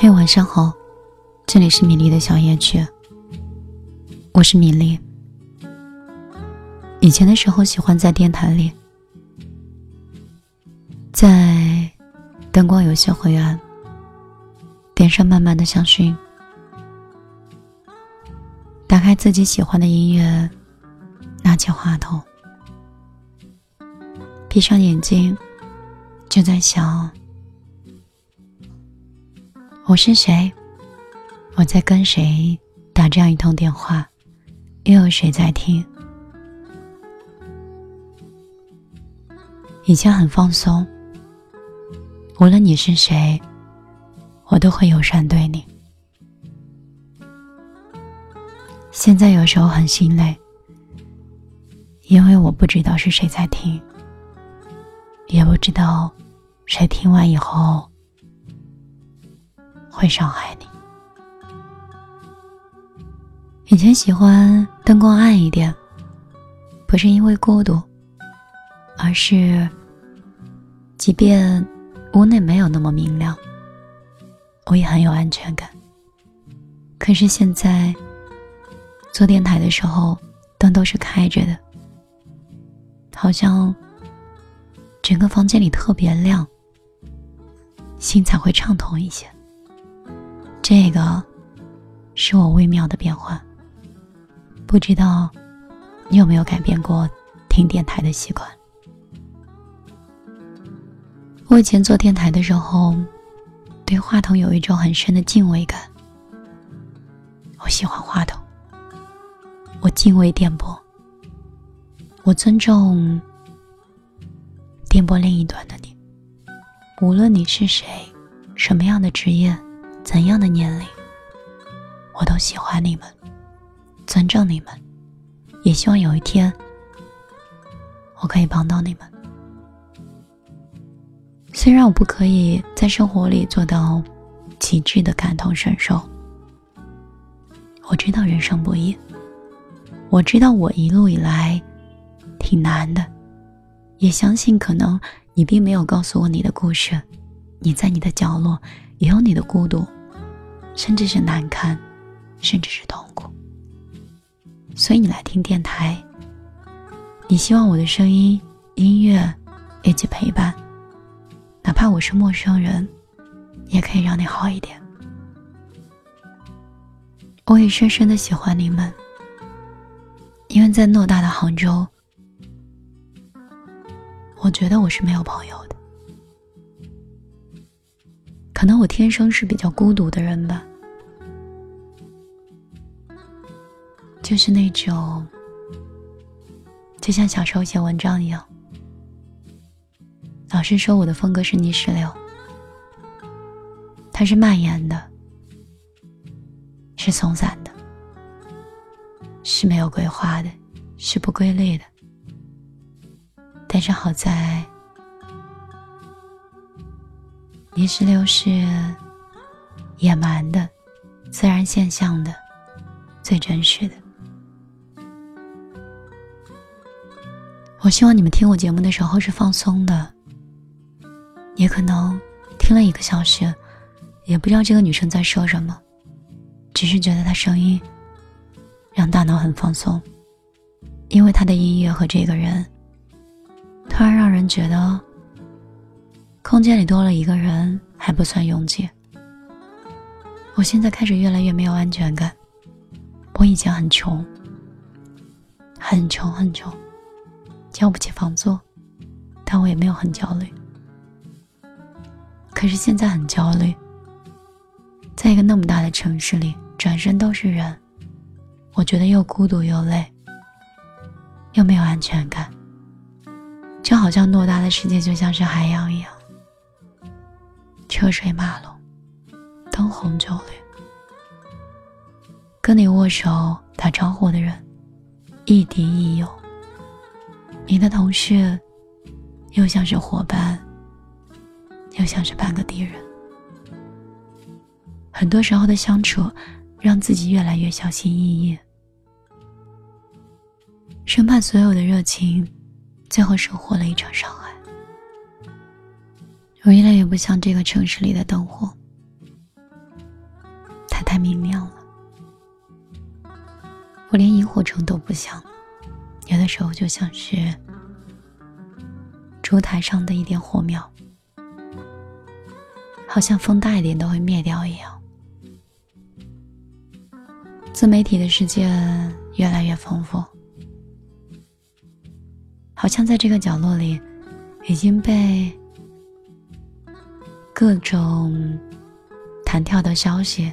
嘿，晚上好，这里是米粒的小夜曲，我是米粒。以前的时候喜欢在电台里，在灯光有些灰暗，点上慢慢的香薰，打开自己喜欢的音乐，拿起话筒，闭上眼睛，就在想。我是谁？我在跟谁打这样一通电话？又有谁在听？以前很放松，无论你是谁，我都会友善对你。现在有时候很心累，因为我不知道是谁在听，也不知道谁听完以后。会伤害你。以前喜欢灯光暗一点，不是因为孤独，而是，即便屋内没有那么明亮，我也很有安全感。可是现在做电台的时候，灯都是开着的，好像整个房间里特别亮，心才会畅通一些。这个是我微妙的变化，不知道你有没有改变过听电台的习惯？我以前做电台的时候，对话筒有一种很深的敬畏感。我喜欢话筒，我敬畏电波，我尊重电波另一端的你，无论你是谁，什么样的职业。怎样的年龄，我都喜欢你们，尊重你们，也希望有一天我可以帮到你们。虽然我不可以在生活里做到极致的感同身受，我知道人生不易，我知道我一路以来挺难的，也相信可能你并没有告诉我你的故事，你在你的角落也有你的孤独。甚至是难堪，甚至是痛苦。所以你来听电台，你希望我的声音、音乐以及陪伴，哪怕我是陌生人，也可以让你好一点。我也深深的喜欢你们，因为在偌大的杭州，我觉得我是没有朋友的。可能我天生是比较孤独的人吧。就是那种，就像小时候写文章一样。老师说我的风格是泥石流，它是蔓延的，是松散的，是没有规划的，是不规律的。但是好在，泥石流是野蛮的，自然现象的，最真实的。我希望你们听我节目的时候是放松的，也可能听了一个小时，也不知道这个女生在说什么，只是觉得她声音让大脑很放松，因为她的音乐和这个人，突然让人觉得空间里多了一个人还不算拥挤。我现在开始越来越没有安全感，我以前很穷，很穷很穷。交不起房租，但我也没有很焦虑。可是现在很焦虑，在一个那么大的城市里，转身都是人，我觉得又孤独又累，又没有安全感，就好像偌大的世界就像是海洋一样，车水马龙，灯红酒绿，跟你握手打招呼的人，亦敌亦友。你的同事，又像是伙伴，又像是半个敌人。很多时候的相处，让自己越来越小心翼翼，生怕所有的热情，最后收获了一场伤害。我越来越不像这个城市里的灯火，它太明亮了，我连萤火虫都不像，有的时候就像是烛台上的一点火苗，好像风大一点都会灭掉一样。自媒体的世界越来越丰富，好像在这个角落里，已经被各种弹跳的消息、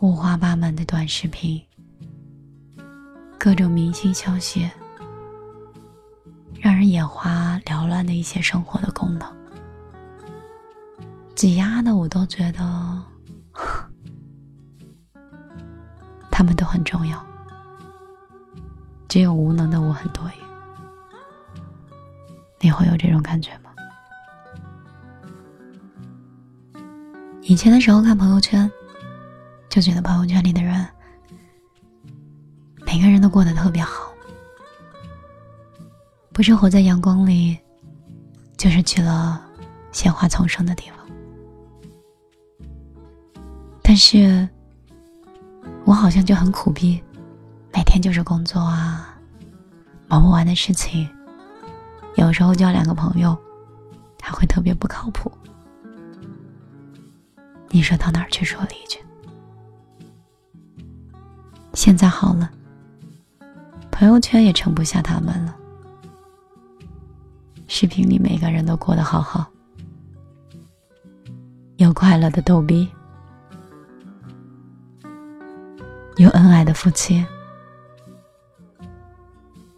五花八门的短视频、各种明星消息，让人眼花缭乱的一些生活的功能，挤压的我都觉得。他们都很重要，只有无能的我很多余。你会有这种感觉吗？以前的时候看朋友圈，就觉得朋友圈里的人，每个人都过得特别好，不是活在阳光里，就是去了鲜花丛生的地方。但是。我好像就很苦逼，每天就是工作啊，忙不完的事情。有时候交两个朋友，还会特别不靠谱。你说到哪儿去说理去？现在好了，朋友圈也盛不下他们了。视频里每个人都过得好好，有快乐的逗逼。有恩爱的夫妻，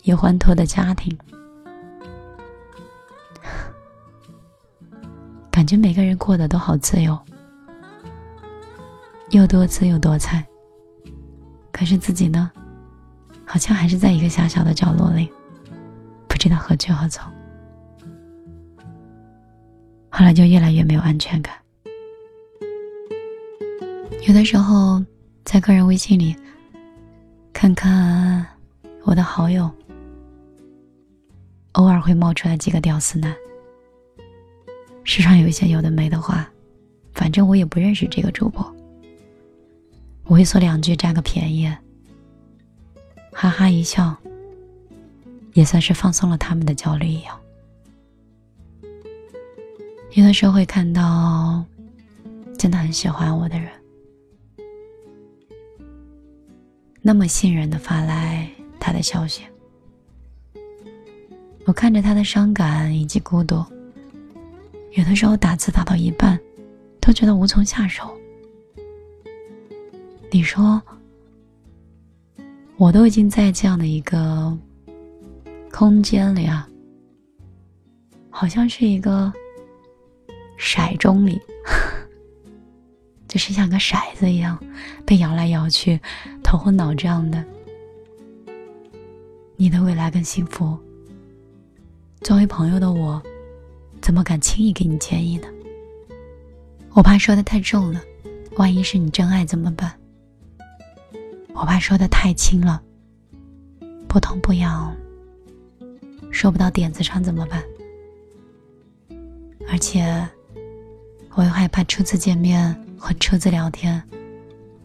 有欢脱的家庭，感觉每个人过得都好自由，又多姿又多彩。可是自己呢，好像还是在一个小小的角落里，不知道何去何从。后来就越来越没有安全感，有的时候。在个人微信里，看看我的好友，偶尔会冒出来几个屌丝男，时常有一些有的没的话，反正我也不认识这个主播，猥琐两句占个便宜，哈哈一笑，也算是放松了他们的焦虑一样。有的时候会看到真的很喜欢我的人。那么信任的发来他的消息，我看着他的伤感以及孤独，有的时候打字打到一半，都觉得无从下手。你说，我都已经在这样的一个空间里啊，好像是一个骰盅里。就是像个骰子一样，被摇来摇去，头昏脑胀的。你的未来更幸福。作为朋友的我，怎么敢轻易给你建议呢？我怕说的太重了，万一是你真爱怎么办？我怕说的太轻了，不痛不痒，说不到点子上怎么办？而且，我又害怕初次见面。和初次聊天，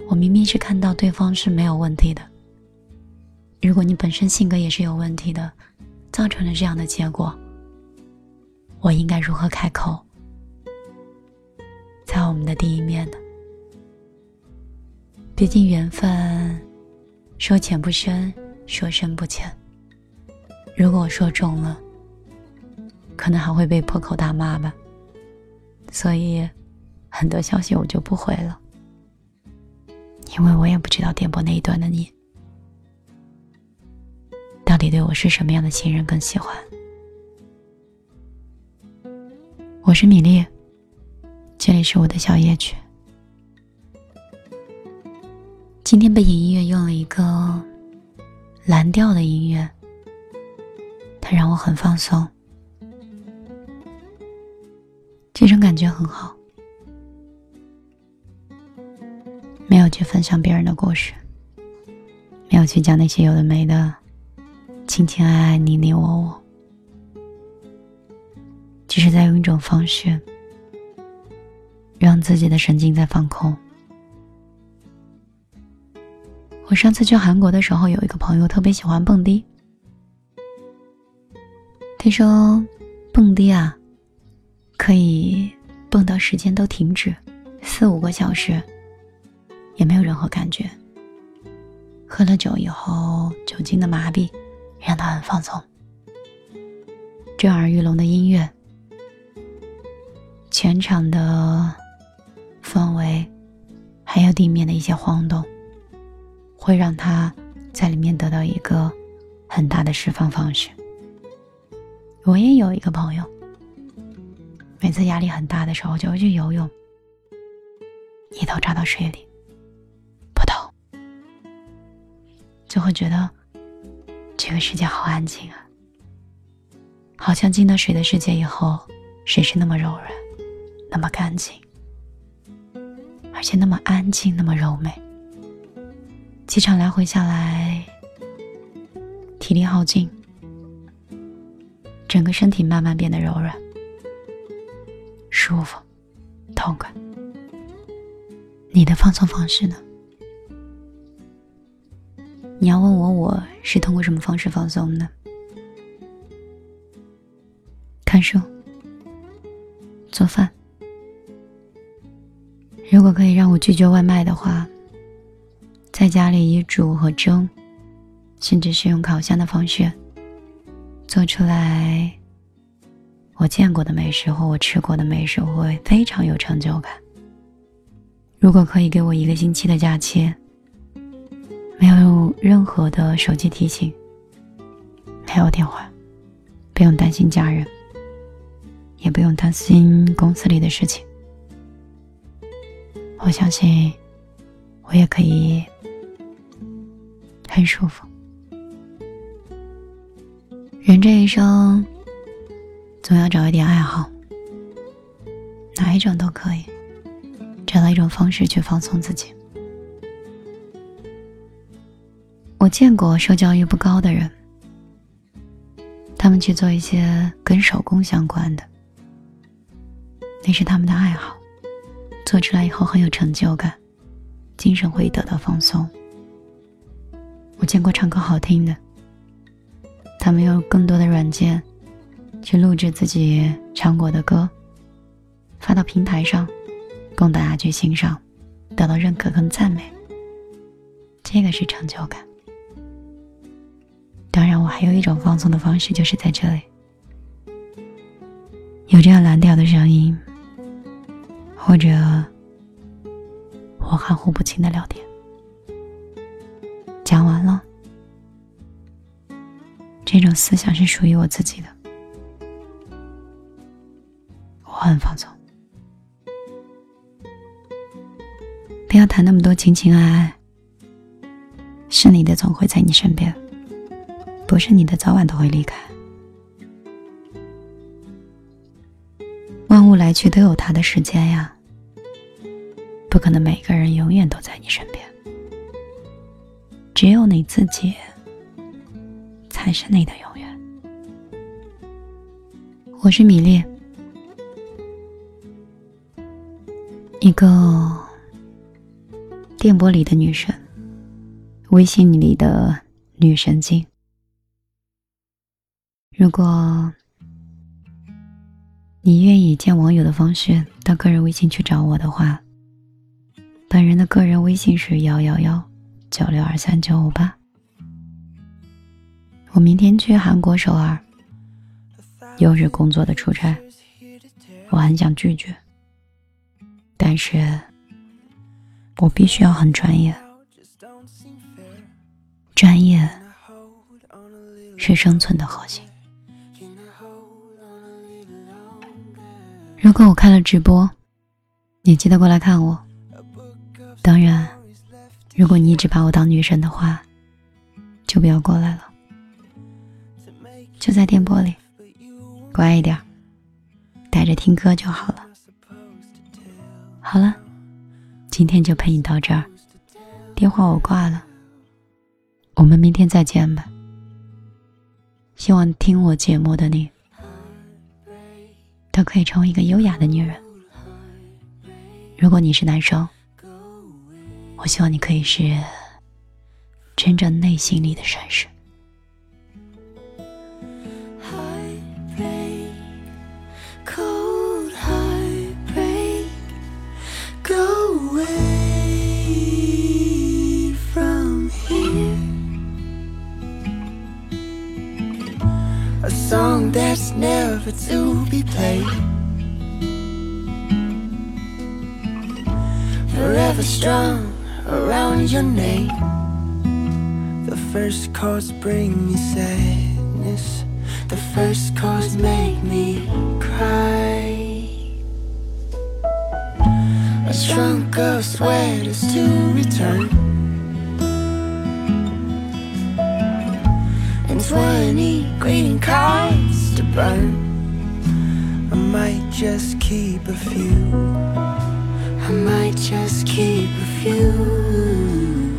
我明明是看到对方是没有问题的。如果你本身性格也是有问题的，造成了这样的结果，我应该如何开口？在我们的第一面呢？毕竟缘分，说浅不深，说深不浅。如果我说重了，可能还会被破口大骂吧。所以。很多消息我就不回了，因为我也不知道电波那一端的你到底对我是什么样的信任更喜欢。我是米粒，这里是我的小夜曲。今天背景音乐用了一个蓝调的音乐，它让我很放松，这种感觉很好。没有去分享别人的故事，没有去讲那些有的没的，情情爱爱，你你我我，只是在用一种方式，让自己的神经在放空，我上次去韩国的时候，有一个朋友特别喜欢蹦迪。听说蹦迪啊，可以蹦到时间都停止，四五个小时，也没有任何感觉。喝了酒以后，酒精的麻痹让他很放松。震耳欲聋的音乐，全场的氛围，还有地面的一些晃动，会让他在里面得到一个很大的释放方式。我也有一个朋友，每次压力很大的时候就会去游泳，一头扎到水里，扑通，就会觉得这个世界好安静啊，好像进了水的世界以后，水是那么柔软，那么干净，而且那么安静，那么柔美。机场来回下来，体力耗尽。整个身体慢慢变得柔软、舒服、痛快。你的放松方式呢？你要问我，我是通过什么方式放松呢？看书、做饭。如果可以让我拒绝外卖的话，在家里以煮和蒸，甚至是用烤箱的方式。做出来，我见过的美食或我吃过的美食，我会非常有成就感。如果可以给我一个星期的假期，没有任何的手机提醒，没有电话，不用担心家人，也不用担心公司里的事情，我相信我也可以很舒服。人这一生，总要找一点爱好，哪一种都可以，找到一种方式去放松自己。我见过受教育不高的人，他们去做一些跟手工相关的，那是他们的爱好，做出来以后很有成就感，精神会得到放松。我见过唱歌好听的。他们用更多的软件去录制自己唱过的歌，发到平台上，供大家去欣赏，得到认可跟赞美。这个是成就感。当然，我还有一种放松的方式，就是在这里，有这样蓝调的声音，或者我含糊不清的聊天。这种思想是属于我自己的，我很放松。不要谈那么多情情爱爱，是你的总会在你身边，不是你的早晚都会离开。万物来去都有它的时间呀，不可能每个人永远都在你身边，只有你自己。还是你的永远。我是米粒，一个电波里的女神，微信里的女神经。如果你愿意见网友的方式到个人微信去找我的话，本人的个人微信是幺幺幺九六二三九五八。我明天去韩国首尔，又是工作的出差，我很想拒绝，但是我必须要很专业，专业是生存的核心。如果我开了直播，你记得过来看我。当然，如果你一直把我当女神的话，就不要过来了。就在电波里，乖一点，带着听歌就好了。好了，今天就陪你到这儿，电话我挂了，我们明天再见吧。希望听我节目的你，都可以成为一个优雅的女人。如果你是男生，我希望你可以是真正内心里的绅士。Song that's never to be played. Forever strong around your name. The first chords bring me sadness. The first chords make me cry. A trunk of sweaters to return. And 20 greeting cards to burn. I might just keep a few. I might just keep a few.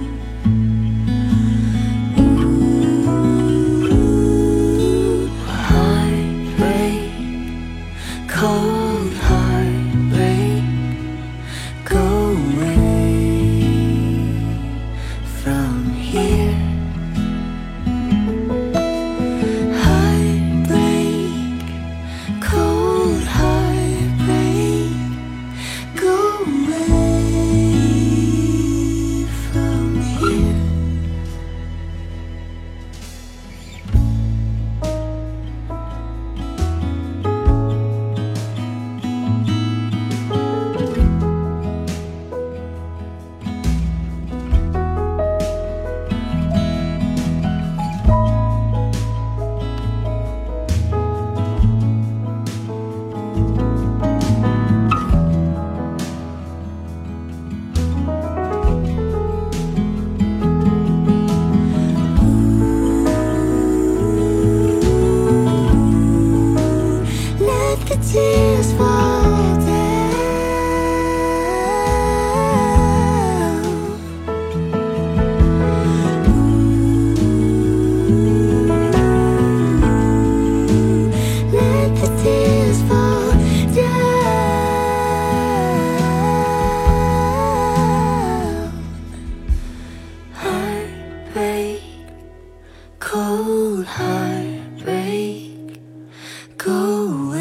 go away.